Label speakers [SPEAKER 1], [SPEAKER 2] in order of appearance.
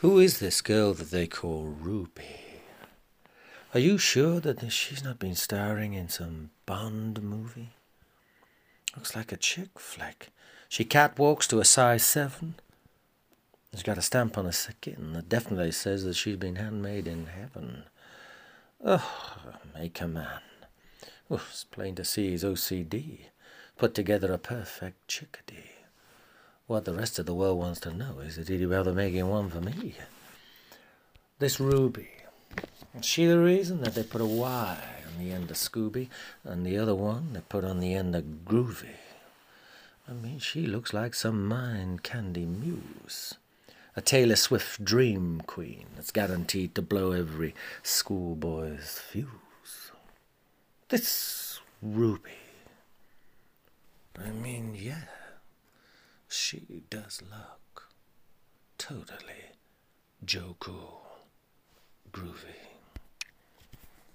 [SPEAKER 1] Who is this girl that they call Ruby? Are you sure that she's not been starring in some Bond movie? Looks like a chick flick. She catwalks to a size 7. She's got a stamp on her skin that definitely says that she's been handmade in heaven. Oh, make a man. It's plain to see he's OCD. Put together a perfect chickadee. What the rest of the world wants to know is that he'd rather making one for me. This Ruby, is she the reason that they put a Y on the end of Scooby and the other one they put on the end of Groovy? I mean, she looks like some mind candy muse. A Taylor Swift dream queen that's guaranteed to blow every schoolboy's fuse. This Ruby. I mean, yeah she does look totally Joe Cool groovy.